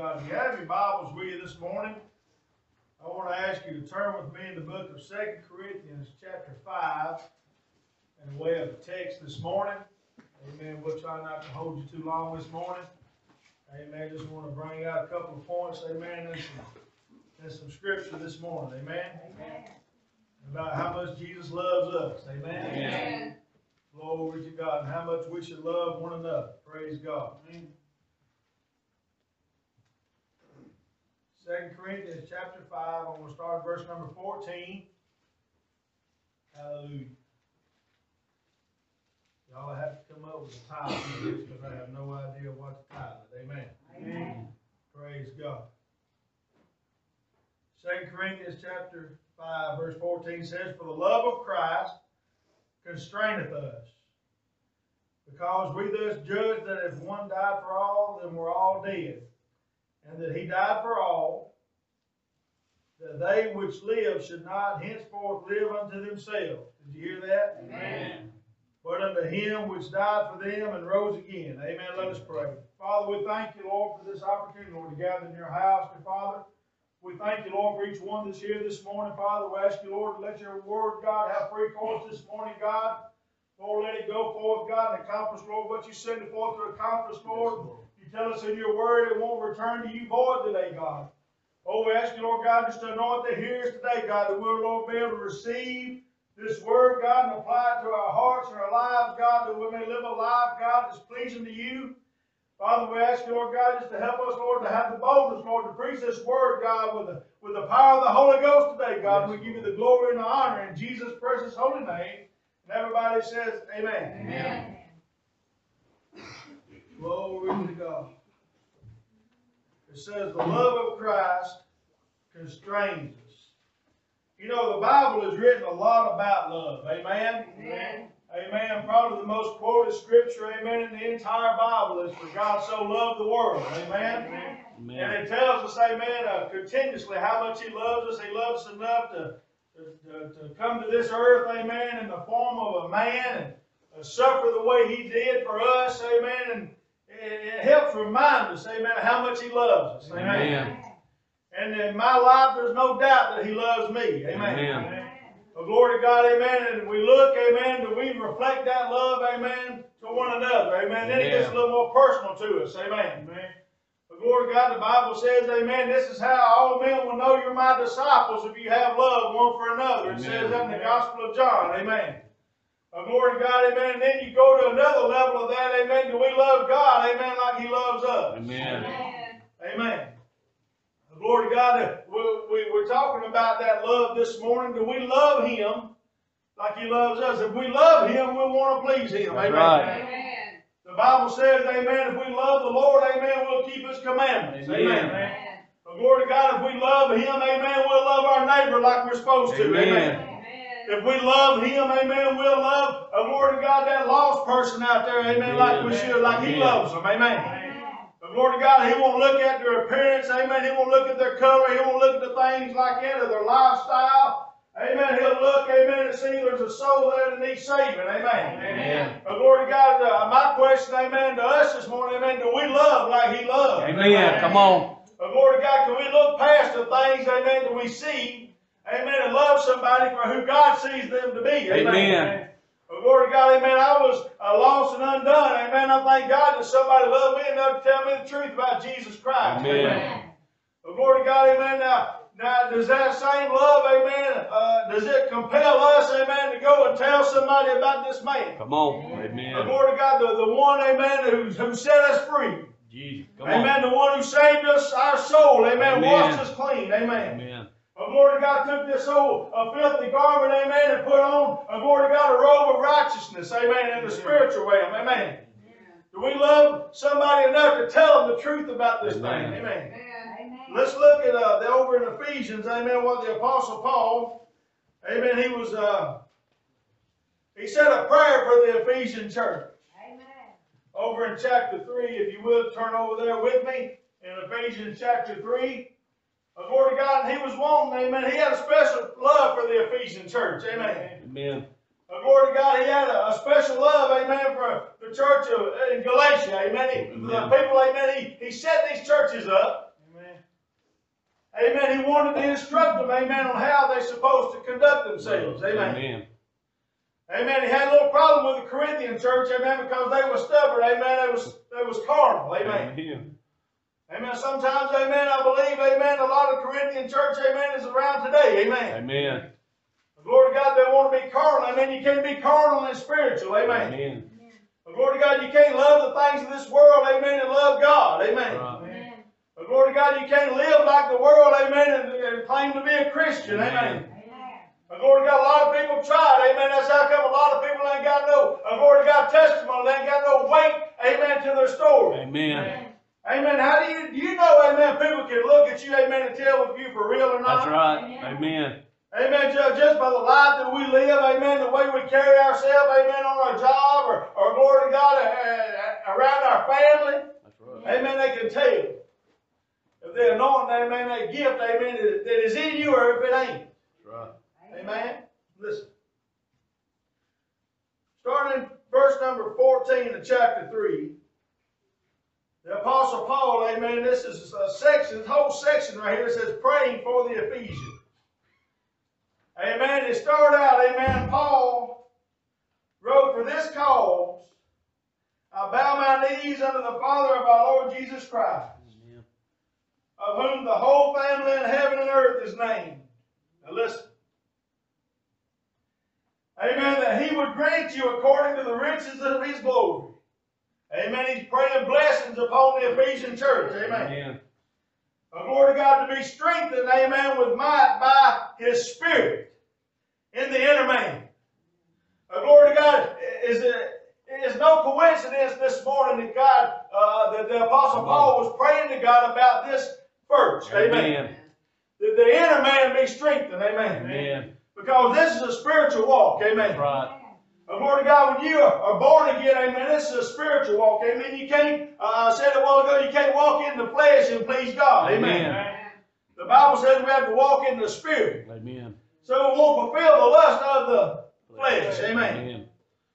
God. If you have your Bibles with you this morning, I want to ask you to turn with me in the book of Second Corinthians, chapter 5, in the way of the text this morning. Amen. We'll try not to hold you too long this morning. Amen. Just want to bring out a couple of points, amen, and some, and some scripture this morning. Amen. Amen. About how much Jesus loves us. Amen. Amen. Glory to God, and how much we should love one another. Praise God. Second Corinthians chapter five, I'm gonna start at verse number fourteen. Hallelujah. Y'all have to come up with a title for this, because I have no idea what to title it. Amen. Amen. Praise God. Second Corinthians chapter five, verse fourteen says, For the love of Christ constraineth us. Because we thus judge that if one died for all, then we're all dead. And that he died for all, that they which live should not henceforth live unto themselves. Did you hear that? Amen. but unto him which died for them and rose again. Amen. Let us pray. Father, we thank you, Lord, for this opportunity, Lord, to gather in your house, dear Father. We thank you, Lord, for each one that's here this morning, Father. We ask you, Lord, to let your word, God, have free course this morning, God. Lord, let it go forth, God, and accomplish, Lord, what you send it forth to accomplish, Lord. Tell us in your word it won't return to you void today, God. Oh, we ask you, Lord God, just to anoint the hearers today, God, that we'll, Lord, be able to receive this word, God, and apply it to our hearts and our lives, God, that we may live a life, God, that's pleasing to you. Father, we ask you, Lord God, just to help us, Lord, to have the boldness, Lord, to preach this word, God, with the, with the power of the Holy Ghost today, God. And we give you the glory and the honor in Jesus' precious holy name. And everybody says, Amen. Amen. Glory to God. It says, the love of Christ constrains us. You know, the Bible has written a lot about love. Amen? Amen. Amen. Probably the most quoted scripture, amen, in the entire Bible is, for God so loved the world. Amen? Amen. And it tells us, amen, uh, continuously how much He loves us. He loves us enough to, to, to, to come to this earth, amen, in the form of a man and uh, suffer the way He did for us, amen. And it, it helps remind us, amen, how much He loves us. Amen. Amen. And in my life, there's no doubt that He loves me. Amen. Amen. Well, glory to God, amen. And we look, amen, do we reflect that love, amen, to one another, amen. Then it gets a little more personal to us, amen. amen. But glory to God, the Bible says, amen, this is how all men will know you're my disciples if you have love one for another. It says that in the Gospel of John, amen. Well, glory to God, amen. And then you go to another level of that, amen. Do we love God, amen, like He loves us? Amen. Amen. Amen. Glory to God. We, we, we're talking about that love this morning. Do we love Him like He loves us? If we love Him, we want to please Him. Amen. right. Amen. The Bible says, Amen, if we love the Lord, Amen, we'll keep His commandments. Amen. Amen. But glory to God, if we love Him, Amen, we'll love our neighbor like we're supposed to. Amen. Amen. Amen. If we love Him, Amen, we'll love, uh, Lord of God, that lost person out there, Amen, like we should, like He loves them. Amen. Amen. But glory to God, He won't look at their appearance, amen. He won't look at their color, He won't look at the things like that or their lifestyle. Amen. He'll look, amen, and see there's a soul there that needs saving. Amen. Amen. But glory to God, uh, my question, amen, to us this morning, amen, do we love like He loves? Amen. Come on. But Lord to God, can we look past the things, amen, that we see, amen, and love somebody for who God sees them to be? Amen. But glory to God, amen. I was uh, lost and undone, amen. I thank God that somebody loved me enough to tell me the truth about Jesus Christ. Amen. But glory to God, amen. Now, now does that same love, amen, uh, does it compel us, amen, to go and tell somebody about this man? Come on. But Amen. glory to God, the, the one, amen, who, who set us free. Jesus. Come amen. on. The one who saved us, our soul, amen, Amen. washed us clean, amen. Amen. But glory to God took this old a filthy garment, amen, and put on, uh, glory to God, a robe of righteousness, amen, in the spiritual realm, amen. Do we love somebody enough to tell them the truth about this Amen. thing? Amen. Amen. Let's look at uh, the, over in Ephesians, amen, what the Apostle Paul, amen, he was, uh, he said a prayer for the Ephesian church. Amen. Over in chapter 3, if you will, turn over there with me, in Ephesians chapter 3. Uh, glory to God, and he was wanting, amen, he had a special love for the Ephesian church, amen. Amen. Uh, glory to God, he had a, a special love, amen, for the church of in Galatia, amen. He, The people, amen, he, he set these churches up, Amen. Amen. He wanted to instruct them, amen, on how they're supposed to conduct themselves. Amen. Amen. Amen. He had a little problem with the Corinthian church, amen, because they were stubborn, amen. They was they was carnal, amen. Amen. Amen. Sometimes, amen, I believe, amen, a lot of Corinthian church, amen, is around today, amen. Amen. Glory to God, they want to be carnal, amen. You can't be carnal and spiritual, amen. Amen. Glory to God, you can't love the things of this world, amen, and love God, amen. Right. But glory to God, you can't live like the world, amen, and, and claim to be a Christian, amen. Amen. But glory to God, a lot of people tried, amen. That's how come a lot of people ain't got no, uh, glory to God, testimony. They ain't got no weight, amen, to their story. Amen. Amen. How do you, do you know, amen, people can look at you, amen, and tell if you for real or not? That's right. Amen. Amen. Ju- Just by the life that we live, amen, the way we carry ourselves, amen, on our job or, or glory to God, uh, uh, around our family. That's right. Amen. They can tell if they're anointed, amen, that gift, amen, that that is in you or if it ain't. That's right. Amen. Listen. Starting in verse number 14 of chapter 3. The Apostle Paul, amen, this is a section, this whole section right here says praying for the Ephesians. Amen. It started out, amen, Paul wrote, For this cause I bow my knees unto the Father of our Lord Jesus Christ, Amen. of whom the whole family in heaven and earth is named. Now listen. Amen. That he would grant you according to the riches of his glory. Amen. He's praying blessings upon the Ephesian church. Amen. Amen. A glory to God to be strengthened, amen, with might by his spirit in the inner man. A glory to God is it is no coincidence this morning that God, uh, that the Apostle Paul was praying to God about this first. Amen. Amen. That the inner man be strengthened. Amen. Amen. Because this is a spiritual walk. Amen. That's right. Uh, Glory to God, when you are born again, amen, this is a spiritual walk. Amen. You can't, uh, I said a while ago, you can't walk in the flesh and please God. Amen. Amen. The Bible says we have to walk in the spirit. Amen. So we won't fulfill the lust of the flesh. Amen. Amen.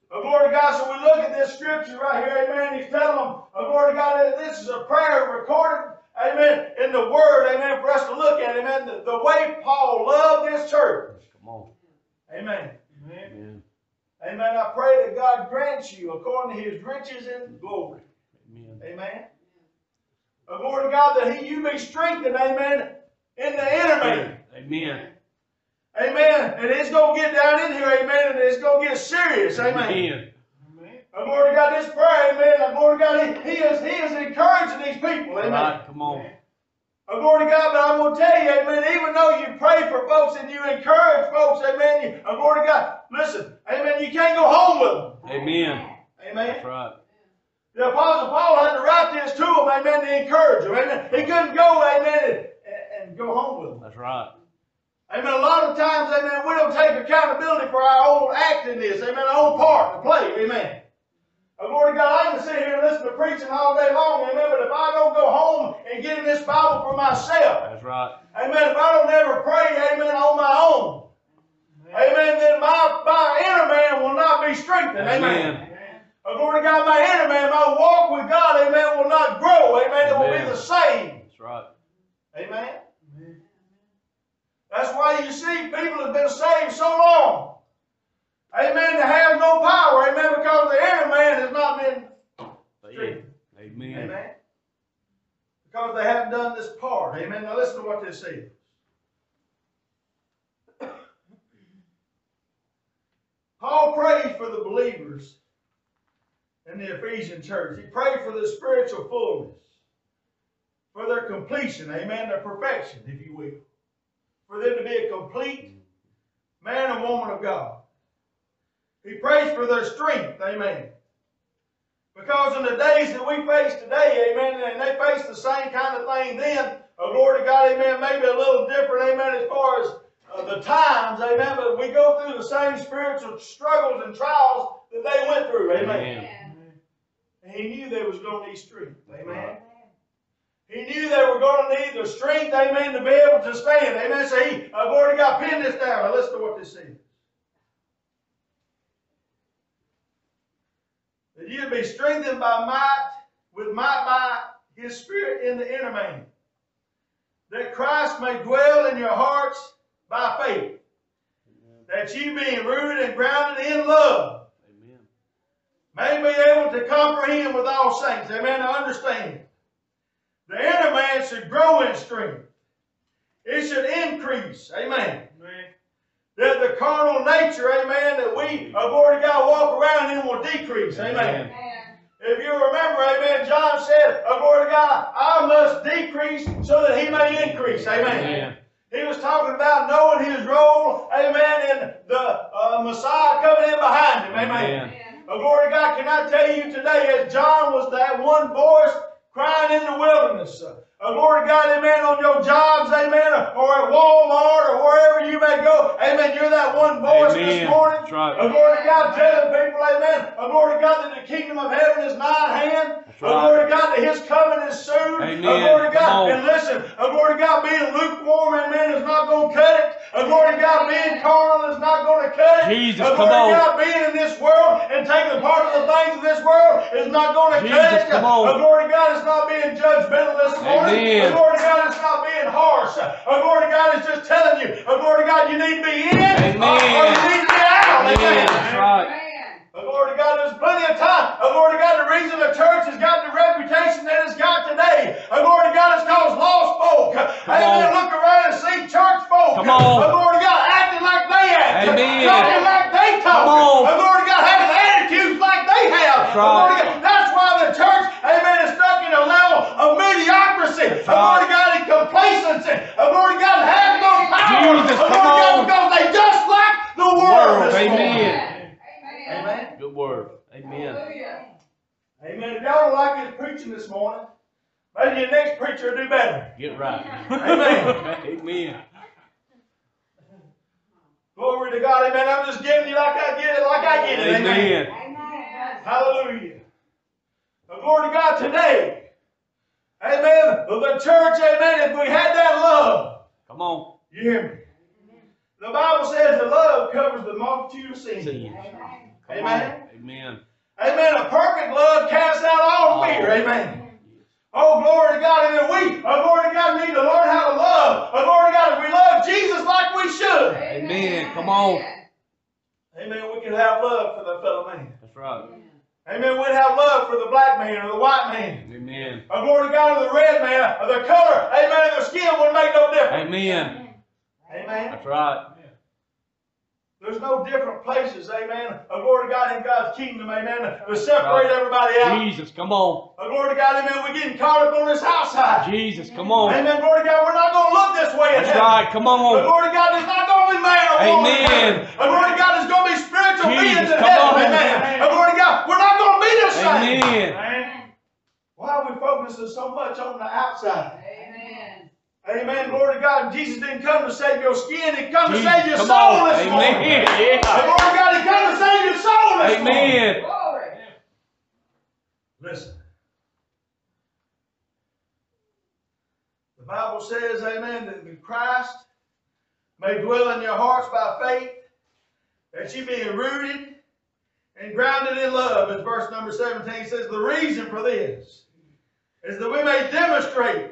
Uh, glory to God. So we look at this scripture right here. Amen. He's telling them, uh, glory to God, that this is a prayer recorded. Amen. In the Word. Amen. For us to look at. Amen. The, the way Paul loved this church. Come on. Amen. Amen. Amen. I pray that God grants you according to His riches and glory. Amen. Amen. Uh, glory to God that He you be strengthened. Amen. In the inner man. Amen. Amen. And it's going to get down in here. Amen. And it's going to get serious. Amen. Amen. Uh, glory to God, this prayer, amen. Uh, glory to God, he, he is he is encouraging these people, amen. Right. Come on. Uh, glory to God, but I'm going to tell you, amen, even though you pray for folks and you encourage folks, amen, you, uh, glory to God, listen, amen, you can't go home with them, Amen. amen. That's right. The Apostle Paul had to write this to them, amen, to encourage them, amen. He couldn't go, amen, and, and, and go home with them. That's right. Amen. A lot of times, amen, we don't take accountability for our own act in this, amen, our own part to play, amen. Glory to God, I can sit here and listen to preaching all day long, amen, but if I don't go home and get in this Bible for myself, That's right. amen, if I don't ever pray, amen, on my own, amen, then my, my inner man will not be strengthened, amen. Amen. Glory to God, my inner man, my walk with God, amen, will not grow, amen, it will be the same, That's right. amen. That's why you see people have been saved so long. Amen. To have no power. Amen. Because the inner man has not been. Amen. Amen. Amen. Because they haven't done this part. Amen. Now listen to what this says. Paul prayed for the believers in the Ephesian church. He prayed for their spiritual fullness, for their completion, amen, their perfection, if you will, for them to be a complete man and woman of God. He prays for their strength, amen. Because in the days that we face today, amen, and they face the same kind of thing then, oh, glory to God, amen, maybe a little different, amen, as far as uh, the times, amen, but we go through the same spiritual struggles and trials that they went through, amen. Amen. And he knew they was going to need strength, amen. He knew they were going to need the strength, amen, to be able to stand, amen. So he, I've already got pinned this down. Now listen to what this says. You be strengthened by might, with might by his spirit in the inner man. that Christ may dwell in your hearts by faith, that ye being rooted and grounded in love, Amen. may be able to comprehend with all saints, amen, to understand. The inner man should grow in strength. It should increase, amen. That the carnal nature, amen, that we, uh, glory to God, walk around in will decrease, amen. If you remember, amen, John said, uh, glory to God, I must decrease so that he may increase, amen. Amen. He was talking about knowing his role, amen, and the uh, Messiah coming in behind him, amen. Oh, glory to God, can I tell you today, as John was that one voice crying in the wilderness, uh, oh, glory to God, amen, on your jobs, amen, or at Walmart or wherever you may go, amen, you're that one voice this morning. That's right. Oh, glory to God, telling people, amen, oh, glory to God, that the kingdom of heaven is nigh at hand. That's Oh, right. glory to God, that his coming is soon. Amen. Oh, glory to God, and listen, oh, glory to God, being lukewarm, amen, is not going to cut it. Oh, glory to God, being carnal is not going to cut it. Jesus, come glory to on. God, being in this world and taking part of the things of this world is not going to cut it. come on. Oh, glory to God, it's not being judgmental this morning. Amen. Oh, glory to God, it's not being harsh. Oh, glory to God, it's just telling you, oh, glory to God, you need to be in Amen. or you need to be out. Amen. Amen. That's right. Oh, glory to God, there's plenty of time. Oh, glory to God, the reason the church has got the reputation that it's got today. Oh, glory to God, it's because lost folk. Amen. on. Look around and see church folk. Come on. Oh, glory to God, acting like they act. Amen. Talking like they talk. Come on. Oh, glory to God, having attitudes like they have. That's Oh, glory to right. God, That's why the church, amen, is stuck in a level of mediocrity. That's glory to. God, and complacency. Glory already God, and having no power. Jesus, come glory to God, on. because they just like the world. World, this morning. amen. Amen. Good word. Amen. Amen. If y'all don't like his preaching this morning, maybe your next preacher will do better. Get right. Amen. Amen. Glory to God. Amen. I'm just giving you like I get it, like I get it. Amen. Amen. Hallelujah. But glory to God today. Amen. The church, amen. If we had that love, Come on. you hear me? The Bible says that love covers the multitude of sins. Sins. Come Amen. Amen. Amen. A perfect love casts out all fear. All. Amen. Oh, glory to God. And then we, oh, glory to God, need to learn how to love. Oh, glory to God, if we love Jesus like we should. Amen. Come on. Amen. We can have love for the fellow man. That's right. Amen. We'd have love for the black man or the white man. Amen. Oh, glory to God, or the red man, or the color. Amen. Of the skin wouldn't make no difference. Amen. Amen. That's right. There's no different places, amen. Oh, glory to God in God's kingdom, amen, to separate everybody out. Jesus, come on. Oh, glory to God, amen. We're getting caught up on this outside. Jesus, come on. Amen. Glory to God, we're not going to look this way in That's heaven. right. Come The on. Oh, glory to God is not going to be man or woman. Amen. The oh, glory to God is going to be spiritual Jesus, beings in come heaven. on. Amen. The glory to God, we're not going to be the same. Amen. Why are we focusing so much on the outside? Amen. Amen. Glory to God. Jesus didn't come to save your skin. He come to save your come soul on. this. Amen. The Yeah. Lord God, He come to save your soul this morning. Amen. Listen. The Bible says, amen, that the Christ may dwell in your hearts by faith, that you be rooted and grounded in love, as verse number 17 says, the reason for this is that we may demonstrate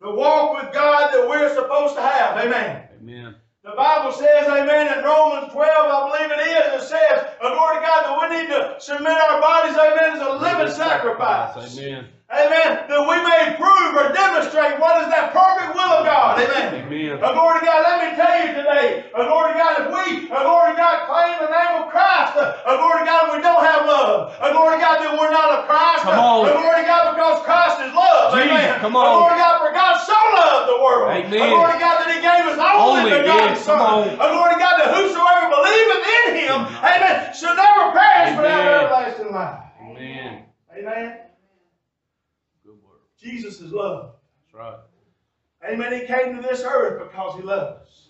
the walk with God that we're supposed to have. Amen. Amen. The Bible says, amen, in Romans 12, I believe it is, it says, glory to God, that we need to submit our bodies, amen, as a living sacrifice. Amen. Amen. That we may prove or demonstrate what is that perfect will of God. Amen. Amen. Oh, glory to God, let me tell you today, oh, glory to God, if we, oh, glory to God, claim the name of Christ, oh, oh glory to God, we don't have love, oh, glory to God, then we're not of Christ. Come on. Oh, glory to God, because Christ is love. Jesus, Amen. come Oh, on. glory to God, for God so loved the world. Amen. Oh, glory to God, that He gave His only, Only, begotten Son. Oh, glory to God, that whosoever believeth in Him, amen, should never perish but have everlasting life. Amen. Amen. Good word. Jesus is love. That's right. Amen. He came to this earth because he loved us.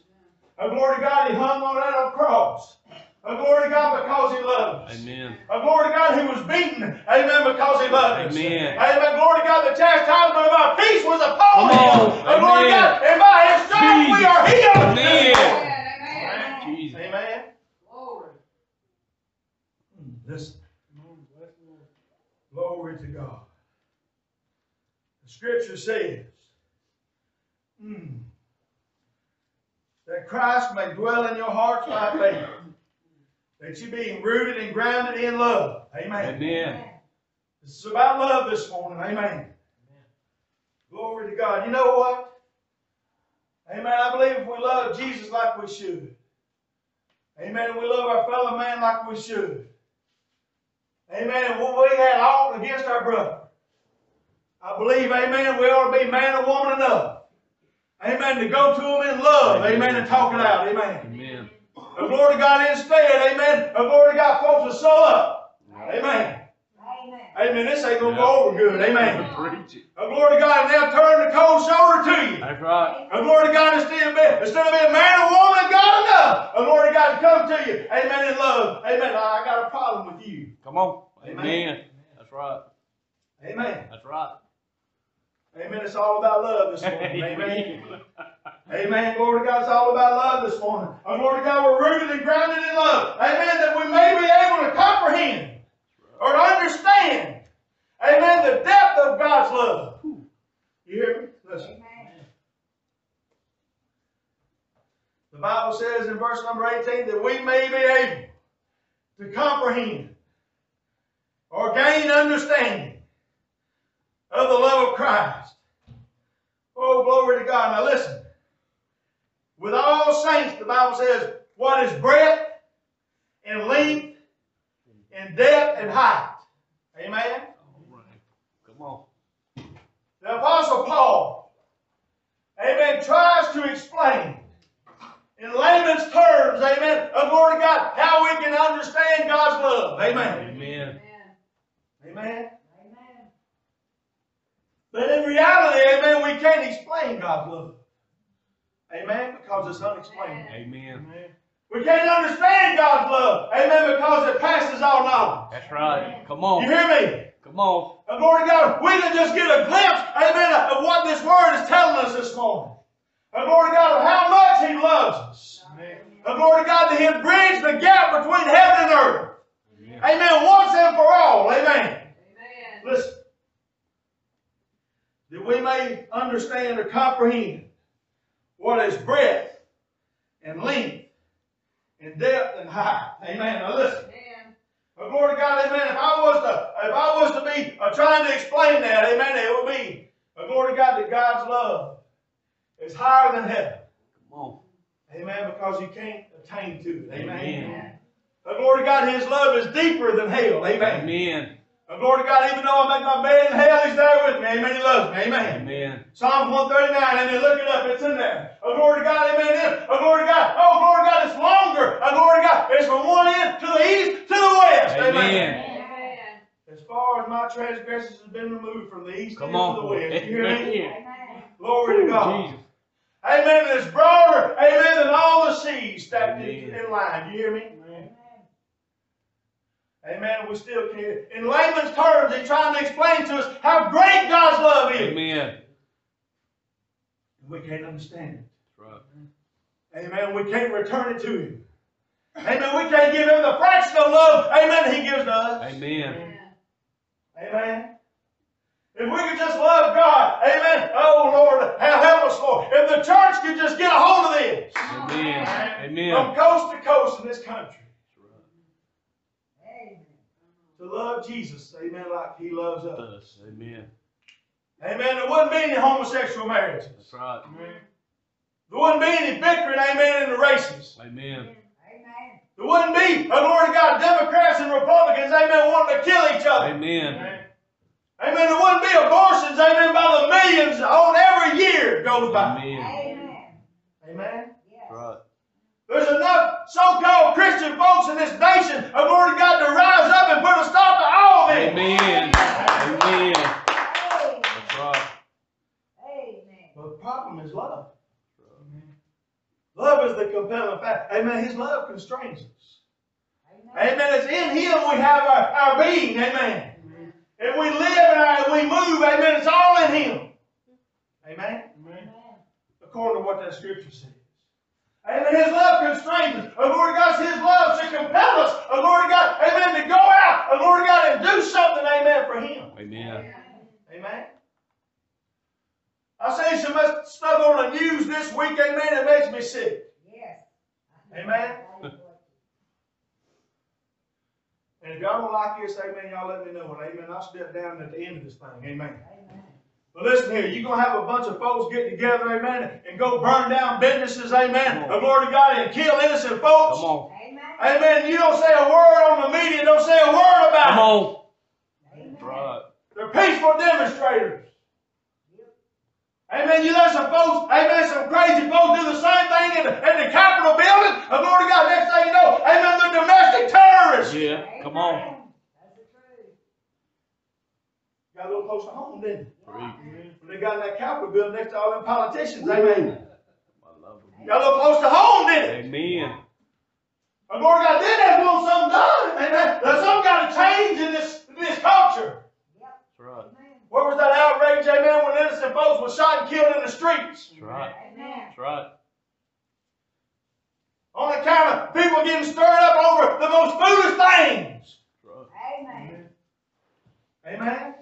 A glory to God, he hung on that cross. A glory to God because he loved us. Amen. A glory to God, he was beaten. Amen. Because he loved us. Amen. Amen. Glory to God, the chastisement of our peace was upon Come him. on. A glory to Amen. God, and by his stripes we Jesus. are healed. Amen. Jesus. Amen. Hmm, listen. Glory to God. The scripture says, Mm. That Christ may dwell in your hearts by faith. That you being rooted and grounded in love. Amen. Amen. This is about love this morning. Amen. Glory to God. You know what? Amen. I believe if we love Jesus like we should. Amen. And we love our fellow man like we should. Amen. And when we had all against our brother, I believe, amen, we ought to be man or woman enough. Amen. To go to them in love. Amen. And talk it out. Amen. Amen. The glory to God instead. Amen. The glory to God, folks, will sew up. Amen. Amen. This ain't going to go over good. Amen. Preach it. A glory to God, and they'll turn the cold shoulder to you. That's right. A glory to God, instead of being, instead of being man or woman, God enough. The glory to God to come to you. Amen. In love. Amen. I I got a problem with you. Come on. Amen. Amen. That's right. Amen. That's right. Amen. It's all about love this morning. Amen. Amen. Glory to God, it's all about love this morning. A glory to God, we're rooted and grounded in love. Amen. That we may be able to comprehend or to understand. Amen. The depth of God's love. You hear me? Listen. The Bible says in verse number 18 that we may be able to comprehend or gain understanding of the love of Christ. Oh, glory to God. Now listen. With all saints, the Bible says, what is breadth and length and depth and height. Amen. All right. Come on. The Apostle Paul, amen, tries to explain in layman's terms, amen, of glory to God, how we can understand God's love. Amen. Amen. Amen. But in reality, amen, we can't explain God's love. Amen, because it's unexplainable. Amen. amen. We can't understand God's love. Amen, because it passes all knowledge. That's right. Come on. You hear me? Come on. And glory to God, we can just get a glimpse, amen, of what this word is telling us this morning. And glory to God, of how much He loves us. Amen. And glory to God, that He bridged the gap between heaven and earth. Amen. Amen. Once and for all. Amen. Amen. Listen. That we may understand or comprehend what is breadth and length and depth and height. Amen. Now listen. Oh, glory to God, amen. If I was to, if I was to be uh, trying to explain that, amen, it would be, uh, glory to God, that God's love is higher than heaven. Come on. Amen, because you can't attain to it. Amen. Amen. Uh, glory to God, His love is deeper than hell. Amen. Amen. Uh, glory to God, even though I make my bed in hell, He's there with me. Amen. He loves me. Amen. Amen. Psalms 139, amen. Look it up. It's in there. Oh, glory to God, amen. It- Oh, glory to God. Oh, glory to God. It's longer. Oh, glory to God. It's from one end to the east to the west. Amen. As far as my transgressions have been removed from the east Come end to the on. west. You hear me? Amen. Glory to God. Jesus. Amen. And it's broader, amen, than all the seas stacked in, Amen. in line. You hear me? Amen. We still can't. In layman's terms, he's trying to explain to us how great God's love is. Amen. We can't understand it. Right. Amen. We can't return it to him. Amen. We can't give him the fraction of love, amen, he gives to us. Amen. Amen. If we could just love God, amen. Oh, Lord, how help us, Lord. If the church could just get a hold of this Amen. Amen. from coast to coast in this country That's right. To love Jesus, amen, like he loves us. Us. Amen. Amen. There wouldn't be any homosexual marriages. That's right. Amen. There wouldn't be any bickering, amen, in the races. Amen. Amen. There wouldn't be, oh, Lord God, Democrats and Republicans, amen, wanting to kill each other. Amen. Amen. There wouldn't be abortions, amen, by the millions on every year goes by. Amen. Amen. That's right. There's enough so-called Christian folks in this nation, have already got to rise up and put a stop to all this. Amen. Amen. That's right. But the problem is love. Love is the compelling fact. Amen. His love constrains us. Amen. It's in Him we have our, our being. Amen. And we live and, our, and we move. Amen. It's all in Him. Amen. According to what that scripture says. Amen. His love constrains us. Oh, Lord God, His love should compel us. Oh, Lord God, amen, to go out. Oh, Lord God, and do something, amen, for Him. Amen. Amen. I say so much, much stuff on the news this week, amen, it makes me sick. Yes. Amen. And if y'all don't like this, amen, y'all let me know. And amen, I'll step down at the end of this thing. Amen. Amen. But listen here, you're going to have a bunch of folks get together, amen, and go burn down businesses, amen, the Lord of God, and kill innocent Come folks. on. Amen. Amen. You don't say a word on the media, don't say a word about Come it. on. Amen. That's right. They're peaceful demonstrators. Amen. You let some folks, amen, some crazy folks do the same thing in the, in the Capitol building. And glory to God, next thing you know, amen, they're domestic terrorists. Yeah. Come on. That's the truth. Got a little close to home, didn't it? Preach. When they got in that Capitol building next to all them politicians, amen. I love it. Got a little close to home, didn't it? Amen. And glory to God, then they want something done. Amen. There's some got to change in this, in this culture. That's right. Where was that outrage, amen, when innocent folks were shot and killed in the streets? That's right. Amen. That's right. On account of people getting stirred up over the most foolish things. That's right. Amen. Amen.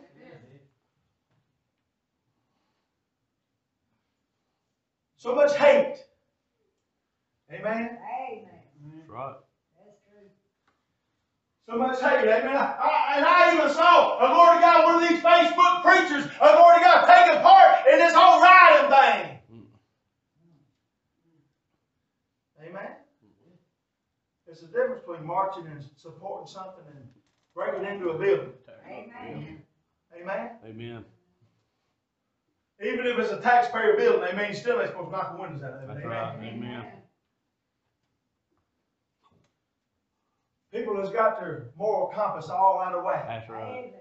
So much hate. Amen. Amen. That's right. That's true. So much hate. Amen. I, I- and I even saw, a Lord of God, one of these Facebook preachers, a Lord of God, taking part in this whole rioting thing. Mm. Amen. There's a difference between marching and supporting something and breaking into a building. Amen. Amen. Amen. Even if it's a taxpayer building, amen, you still ain't supposed to knock the windows out of it. That's Amen. right. Amen. People has got their moral compass all out of whack. That's right. Amen.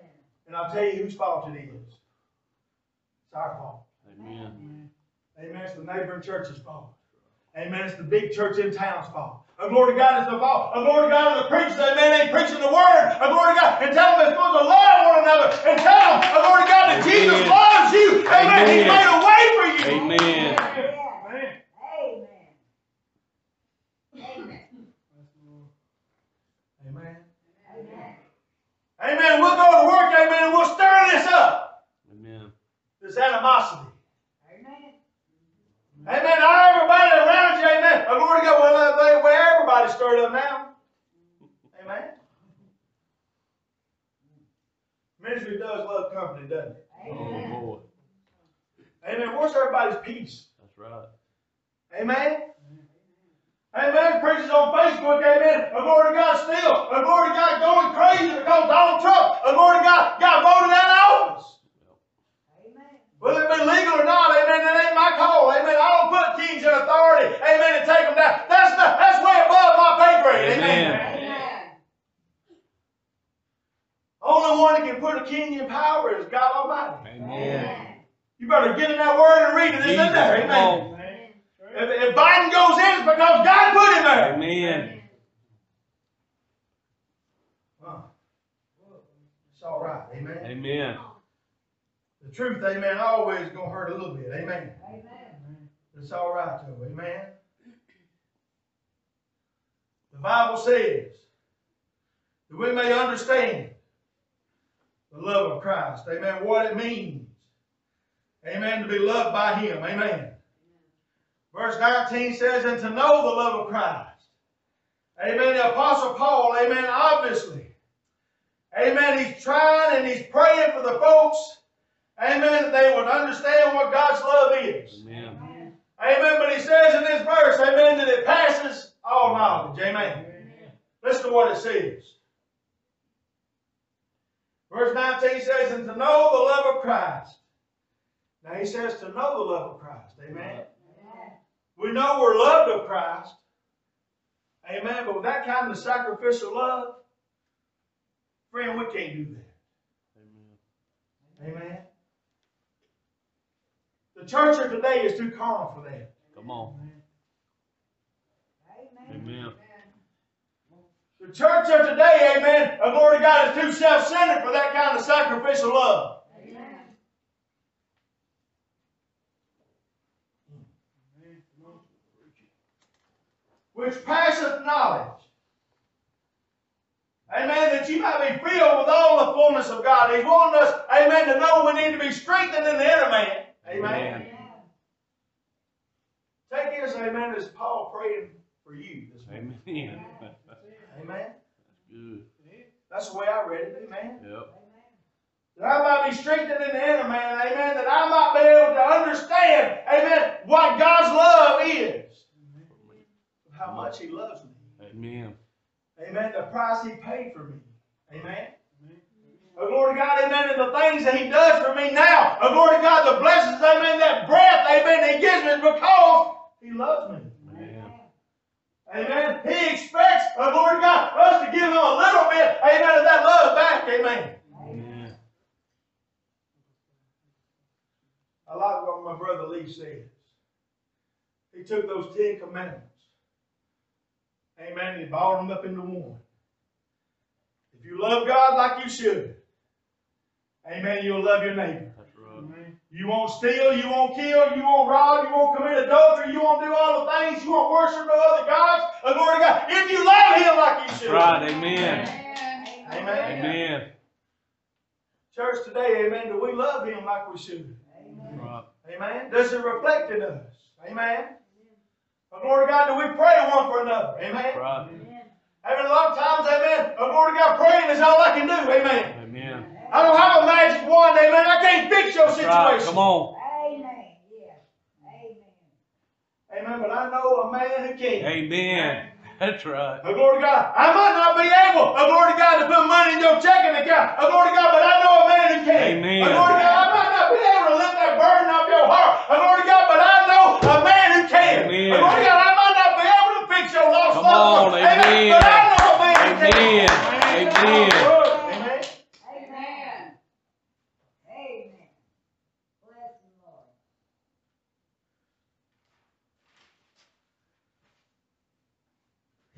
And I'll tell you whose fault it is. It's our fault. Amen. Amen. It's the neighboring church's fault. Amen. It's the big church in town's fault. And glory to God is the fault. And glory to God is the preachers, amen, ain't preaching the word. And glory to God. And tell them they're supposed to love one another. And tell them, and glory to God, that Jesus loves you. Amen. He Amen. made a way for you. Amen. Amen. Amen. Amen. Amen. Amen. Amen. We'll go to work, amen, and we'll stir this up. Amen. This animosity. Amen. Amen. Now everybody around you, amen. And glory to God, well, uh, they, well, everybody's stirred up now. Amen. Ministry does love company, doesn't it? Oh, Amen. boy. Amen. Where's everybody's peace? That's right. Amen. Amen. Preachers on Facebook, amen. And glory to God still. And glory to God going crazy because Donald Trump, and glory to God, got voted out of office. Amen. Whether it be legal or not, amen, that ain't my call. Amen. I don't put kings in authority, amen, and take them down. That's the, that's way above my pay grade. Amen. Amen. Amen. Only one that can put a king in power is God Almighty. Amen. You better get in that word and read it. It's in Jesus, there. come Amen. If, if Biden goes in, it's because God put him there. Amen. Huh. It's all right. Amen. Amen. The truth, amen, always gonna hurt a little bit. Amen. Amen. It's all right though. Amen. The Bible says that we may understand the love of Christ. Amen. What it means. Amen. To be loved by Him. Amen. Verse 19 says, and to know the love of Christ. Amen. The Apostle Paul, amen, obviously. Amen. He's trying and he's praying for the folks. Amen. That they would understand what God's love is. Amen. Amen. Amen. But he says in this verse, amen, that it passes all knowledge. Amen. Listen to what it says. Verse 19 says, and to know the love of Christ. Now he says to know the love of Christ. Amen. Amen. We know we're loved of Christ. Amen. But with that kind of sacrificial love, friend, we can't do that. Amen. Amen. The church of today is too carnal for that. Come on. Amen. Amen. The church of today, amen, and Lord to God, is too self-centered for that kind of sacrificial love. Amen. which passeth knowledge. Amen. That you might be filled with all the fullness of God. He's wanting us, amen, to know we need to be strengthened in the inner man. Amen. Amen. is, amen, is Paul praying for you this morning. Amen. Amen. Good. That's the way I read it, amen. Yep. That I might be strengthened in the inner man, amen. That I might be able to understand, amen, what God's love is. How much He loves me. Amen. Amen. The price He paid for me. Amen. Oh, glory to God, amen, and the things that He does for me now. Oh, glory to God, the blessings, amen, that breath, amen, He gives me because He loves me. Amen. He expects, oh, Lord God, us to give Him a little bit, amen, of that love back. Amen. Amen. I like what my brother Lee says. He took those Ten Commandments, amen, and he balled them up into one. If you love God like you should, amen, you'll love your neighbor. You won't steal, you won't kill, you won't rob, you won't commit adultery, you won't do all the things, you won't worship no other gods. Oh, glory to God. If you love Him like you should. right. Amen. Amen. Amen. Church today, amen, do we love Him like we should? Right. Amen. Does it reflect in us? Amen. Oh, glory to God, do we pray one for another? Amen. Right. Amen. A lot of times, amen. Oh, glory to God, praying is all I can do. Amen. Amen. I don't have a magic wand. Amen. I can't fix your That's right. situation. Come on. Amen. Yeah. Amen. Amen. But I know a man who can. Amen. That's right. Oh, glory to God. I might not be able, oh, glory to God, to put money in your checking account. Oh, glory to God, but I know a man who can. Amen. Oh, glory to God. I might not be able to lift that burden off your heart. Oh, glory to God, but I know a man who can. Amen. Oh, glory to God. I might not be able to fix your lost Come loved on, one. Amen. amen. But I know a man who can. Amen. Amen. Amen. Amen. Amen. Bless the Lord.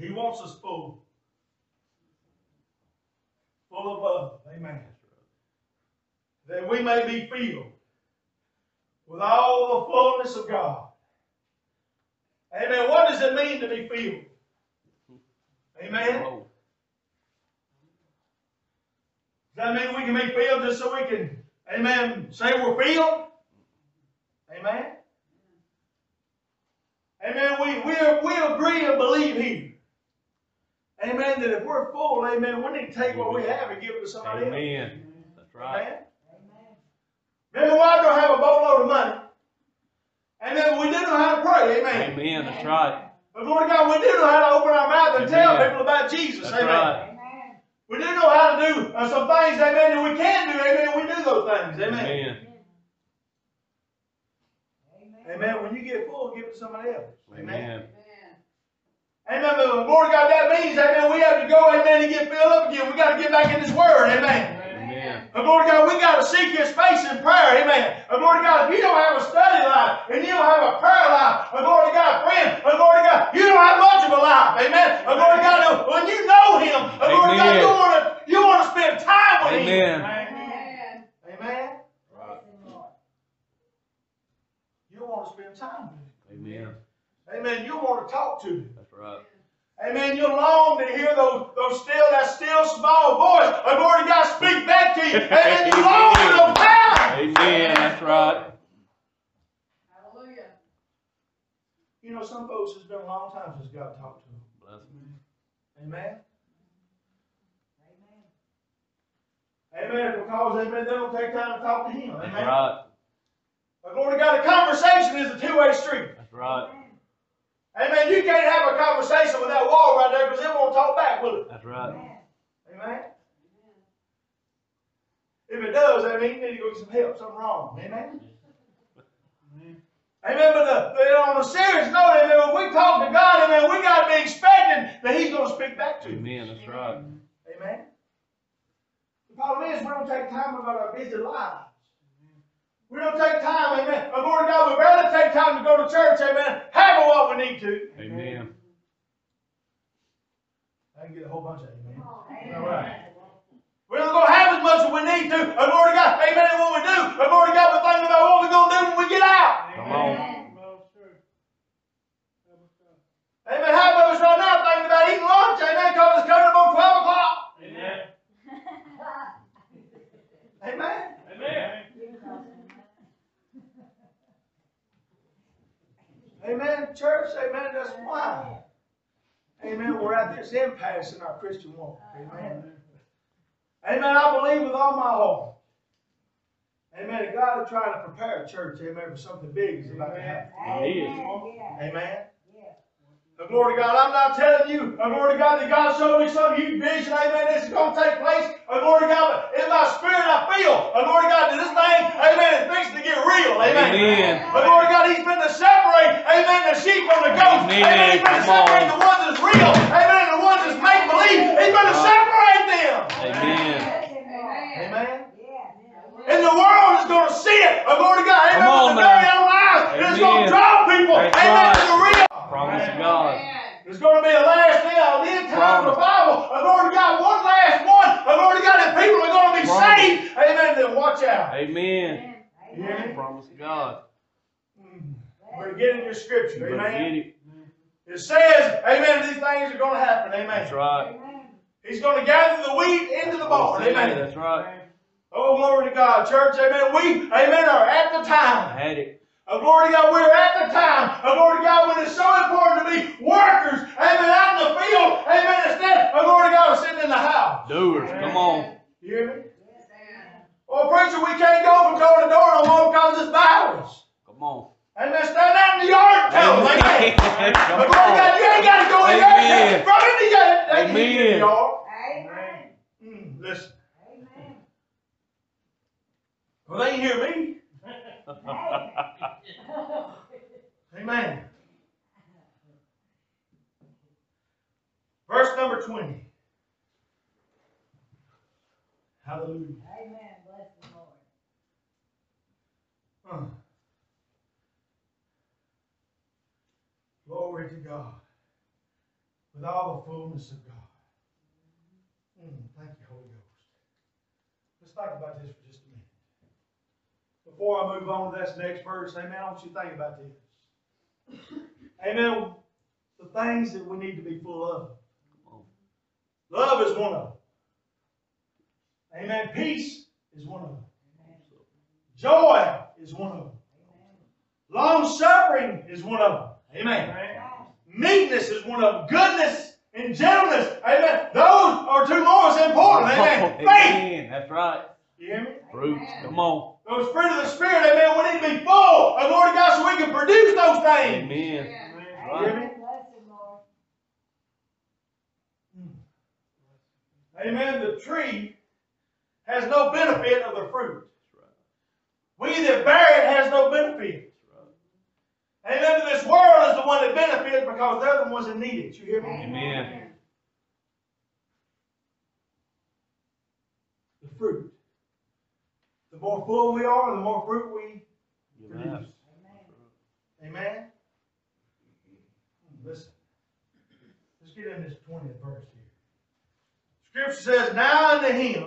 He wants us full. Full of love. Amen. That we may be filled with all the fullness of God. Amen. What does it mean to be filled? Amen. Does that mean we can be filled just so we can, amen, say we're filled? Amen. Amen. We, we, we agree and believe here. Amen. That if we're full, amen, we need to take what we have and give it to somebody else. Amen. That's right. Amen. Amen. Remember, why don't have a boatload of money. Amen. We do know how to pray. Amen. Amen. That's right. But Lord God, we do know how to open our mouth and tell people about Jesus. That's amen. right. Amen. We do know how to do uh, some things, amen, that we can do, amen. We do those things, amen. Amen. Amen. Amen. When you get full, give it to somebody else. Amen. Amen. But Lord God, that means, amen, we have to go, amen, and get filled up again. We got to get back in this word, amen. Amen. And Lord God, we got to seek His face in prayer, amen. And Lord God, if you don't have a study life and you don't have a prayer life, and Lord God, friend, and Lord God, you don't have much of a life, amen. And Lord God, when you know Him, and Lord God, you want to you want to spend time with Amen. Him. Amen. Amen. You want to spend time with Him. Amen. Amen. You want to talk to Him. That's right. Amen. You long to hear those, those still, that still small voice of Lord God speak back to you. Amen. You long for those times. Amen. That's right. Hallelujah. You know, some folks, it's been a long time since God talked to them. Bless him. Amen. Amen. Amen. Because, amen, they don't take time to talk to Him. That's Amen. right. But Lord God, a conversation is a two-way street. That's right. Amen. You can't have a conversation with that wall right there because it won't talk back, will it? That's right. Amen. Amen. If it does, that means you need to go get some help. Something wrong. Amen. Mm-hmm. Amen. But uh, the, the- on a serious note, amen, when we talk to God, amen, we got to be expecting that He's going to speak back to us. Amen. That's right. Amen. The problem is we don't take time about our busy lives. We don't take time, amen. But Lord God, we'd rather take time to go to church, amen, having what we need to. Amen. I can get a whole bunch of amen. Amen. All right. We don't go have as much as we need to. And Lord God, amen, and when we do, and Lord God, we're thinking about what we're going to do when we get out. Come on. Amen. Half of us right now thinking about eating lunch, amen, because it's coming up on 12 o'clock. Amen. Amen, church, amen, that's why. Amen, we're at this impasse in our Christian walk. Amen. Amen, I believe with all my heart. Amen, that God is trying to prepare a church, amen, for something big is about to happen. He is. Amen. The glory to God. I'm not telling you, a glory to God, that God showed me some huge vision, amen, this is going to take place. A glory to God, but in my spirit I feel, a glory to God, that this thing, amen, is fixing to get real. Amen. Amen. A glory to God, He's been to separate, amen, the sheep from the goats. Amen. Amen. He's been to separate the ones that's real, amen, and the ones that's make believe. He's been to separate them. Amen. Amen. And the world is going to see it. A glory to God. Amen. Come on, With their very own eyes. And it's going to draw people. That's amen. right. To the real. Promise of God. There's going to be a last day, a end time revival. I've already got One last one. I've already got And people are going to be Promise. saved. Amen. Then watch out. Amen. Hear? Promise of God. Mm. Better get in your scripture. You Amen. it. It says, Amen. These things are going to happen. Amen. That's right. He's going to gather the wheat into the barn. Amen. That's right. Oh, glory to God, church. Amen. We, amen, are at the I time. had it. Oh, glory to God, we're at the time. Oh, glory to God, when it's so important to be workers. Amen. Out in the field. Amen. Instead, oh, glory to God, sitting in the house. Doers. Come on. You hear me? Oh, preacher, we can't go from door to door no more because of this virus. Come on. Amen. Stand out in the yard and tell them. Amen. Come But glory to God, you ain't got to go in there. Amen. From in the yard. They can in the Amen. Mm, listen. Well, they hear me. Amen. Verse number 20. Hallelujah. Huh. Glory to God. With all the fullness of God. Mm, thank you, Holy Ghost. Let's think about this for just a minute. Before I move on to this next verse, amen, I want you to think about this. Amen. The things that we need to be full of. Love is one of them. Amen. Peace is one of them. Joy is one of them. Long suffering is one of them. Amen. Meekness is one of them. Goodness and gentleness. Amen. Those are two more as important. Amen. Faith. Amen. That's right. You hear me? Fruits. Come on. Those fruit of the Spirit, amen, we need to be full of Lord God so we can produce those things. Amen. You hear me? Amen. The tree has no benefit of the fruit. We that bear it has no benefit. Amen. This world is the one that benefits because they're the ones that need it. You hear me? Amen. The fruit. The more full we are, the more fruit we produce. Amen. Amen. Listen. Let's get in this 20th verse here. Scripture says, Now unto him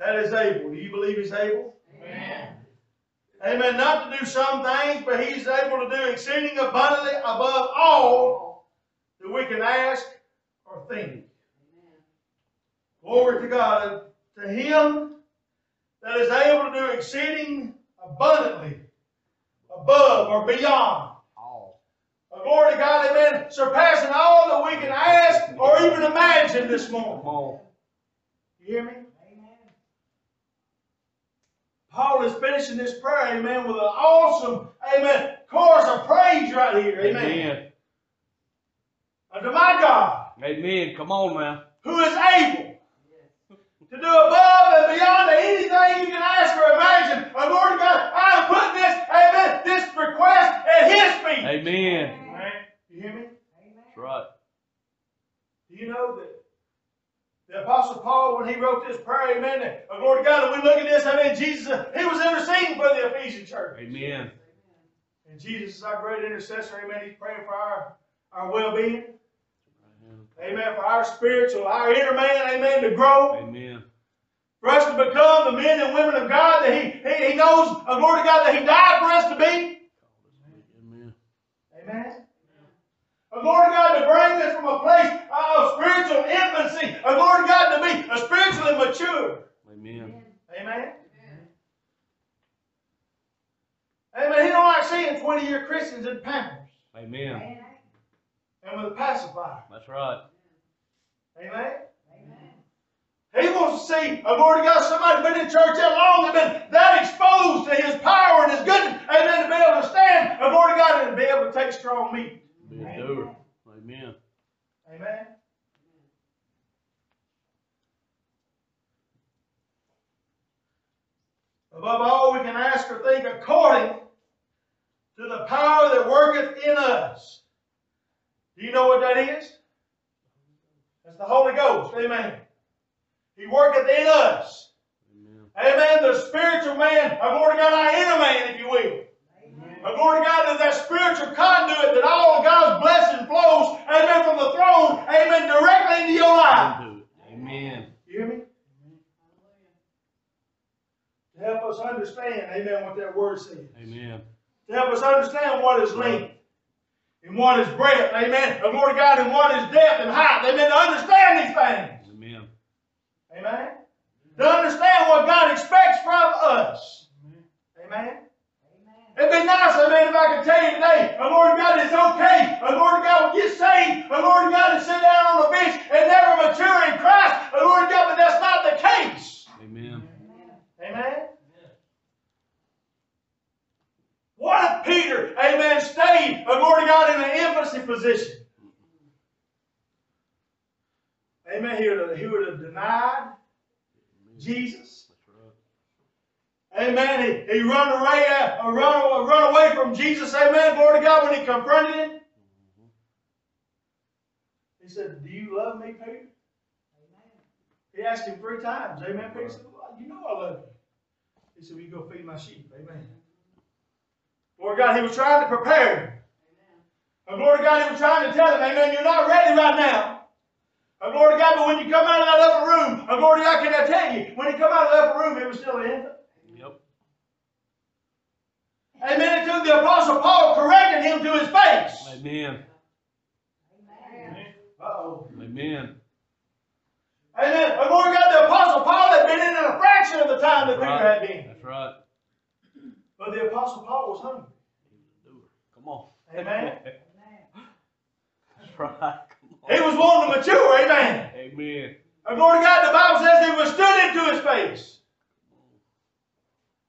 that is able. Do you believe he's able? Amen. Amen. Not to do some things, but he's able to do exceeding abundantly above all that we can ask or think. Glory to God. To him that is able to do exceeding abundantly above or beyond. All. Uh, Glory to God, amen. Surpassing all that we can ask or even imagine this morning. On. You hear me? Paul is finishing this prayer, amen, with an awesome, amen, chorus of praise right here, amen. Amen. Unto my God, Amen. Come on now. who is able to do above and beyond anything you can ask or imagine. And Lord God, I am putting this, amen, this request at His feet. Amen. Amen. You hear me? That's right. Do you know that the Apostle Paul, when he wrote this prayer, amen, that, oh, Lord God, and we look at this, amen, Jesus, he was interceding for the Ephesian church. Amen. And Jesus is our great intercessor, amen. He's praying for our, our well-being, amen, for our spiritual, our inner man, amen, to grow. Amen. For us to become the men and women of God that He, he, he knows, uh, glory to God, that He died for us to be. Amen. Amen. A glory to God to bring us from a place of spiritual infancy, a glory to God to be a spiritually mature. Amen. Amen. Amen. He don't like seeing twenty-year Christians in Pampers Amen. Amen. and with a pacifier. That's right. Amen. Amen. He wants to see, glory to God, somebody been in church that long, they've been that exposed to His power and His goodness, amen, to be able to stand, glory to God, and be able to take strong meat. Be a doer. Amen. Amen. Above all, we can ask or think according to the power that worketh in us. Do you know what that is? That's the Holy Ghost. Amen. He worketh in us. Amen. Amen. The spiritual man, a glory to God, our inner man, if you will. Amen. A glory to God is that spiritual conduit that all of God's blessing flows, amen, from the throne, amen, directly into your life. Amen. You hear me? To help us understand, amen, what that word says. Amen. To help us understand what is length and what is breadth, amen. A glory to God and what is depth and height, amen, to understand these things. Amen. Amen. To understand what God expects from us. Amen. Amen. It'd be nice, amen, if I could tell you today, the Lord God, it's okay. The Lord God will get saved. The Lord God to sit down on the bench and never mature in Christ. The Lord God, but that's not the case. Amen. Amen. Amen. What if Peter, amen, stayed, the Lord God, in an infancy position? Amen. He would have, he would have denied Jesus. Amen. He, he run away, uh, run, run away from Jesus. Amen. Glory to God when he confronted him. He said, Do you love me, Peter? Amen. He asked him three times. Amen. Peter said, well, You know I love you. He said, Will you go feed my sheep? Amen. Lord God, he was trying to prepare him. And glory to God, he was trying to tell him, Amen, you're not ready right now. And glory to God, but when you come out of that upper room, and glory to God, can I tell you, when you come out of the upper room, it was still an infant. Yep. Amen. It took the Apostle Paul correcting him to his face. Amen. Amen. Uh-oh. Amen. Amen. And glory to God, the Apostle Paul had been in it a fraction of the time that Peter had been. That's right. But the Apostle Paul was hungry. Come on. Amen. Amen. That's right. He was wanting to mature. Amen. Amen. And glory to God, the Bible says he was stood into his face.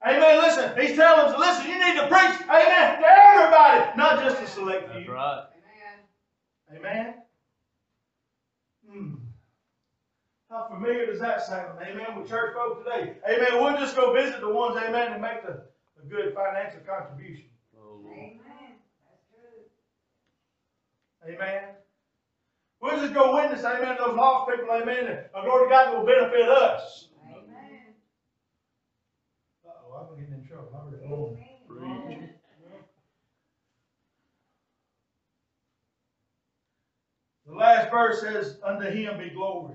Amen. Listen, he's telling us, listen, you need to preach, amen, to everybody, not just to select few. That's few. right. Amen. Amen. Hmm. How familiar does that sound? Amen. With church folk today. Amen. We'll just go visit the ones, amen, that make the, the good financial contribution. Oh, Lord. Amen. That's true. Amen. We'll just go witness, amen, to those lost people, amen, and glory to God that will benefit us. Amen. Uh-oh, I'm getting in trouble. I already know. Preach. The last verse says, Unto him be glory.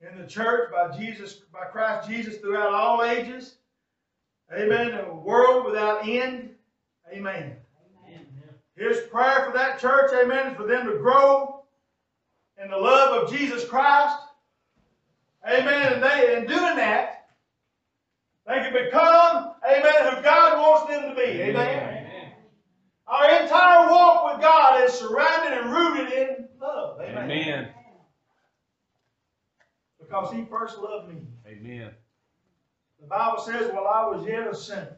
In the church by Jesus, by Christ Jesus throughout all ages. Amen. In a world without end. Amen. Amen. His prayer for that church, amen, is for them to grow in the love of Jesus Christ. Amen. And they in doing that, they can become, amen, who God wants them to be. Amen. Our entire walk with God is surrounded and rooted in love. Amen. Amen. Because He first loved me. Amen. The Bible says, while I was yet a sinner,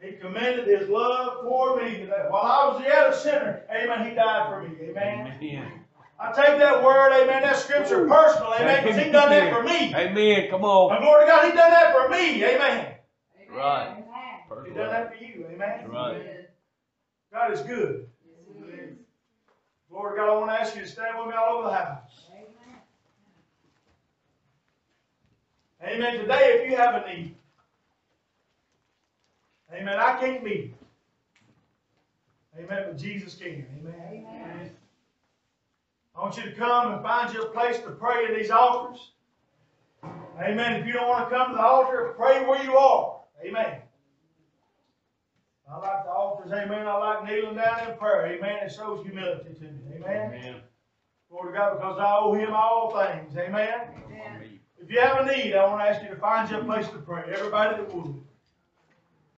He commended His love for me. That while I was yet a sinner, amen, He died for me. Amen. Amen. I take that word, amen, that scripture personal, amen, because He done that for me. Amen. Come on. And glory to God, He done that for me. Amen. Right. Amen. He Perfect. done that for you. Amen. Right. God is good. Yes, Lord God, I want to ask you to stand with me all over the house. Amen. Amen. Today, if you have a need, amen, I can't meet it. Amen, but Jesus can. Amen. Amen. I want you to come and find you a place to pray in these altars. Amen. If you don't want to come to the altar, pray where you are. Amen. I like the altars. Amen. I like kneeling down in prayer. Amen. It shows humility to me. Amen. Amen. Lord God, because I owe Him all things. Amen. Amen. If you have a need, I want to ask you to find you a place to pray. Everybody that would.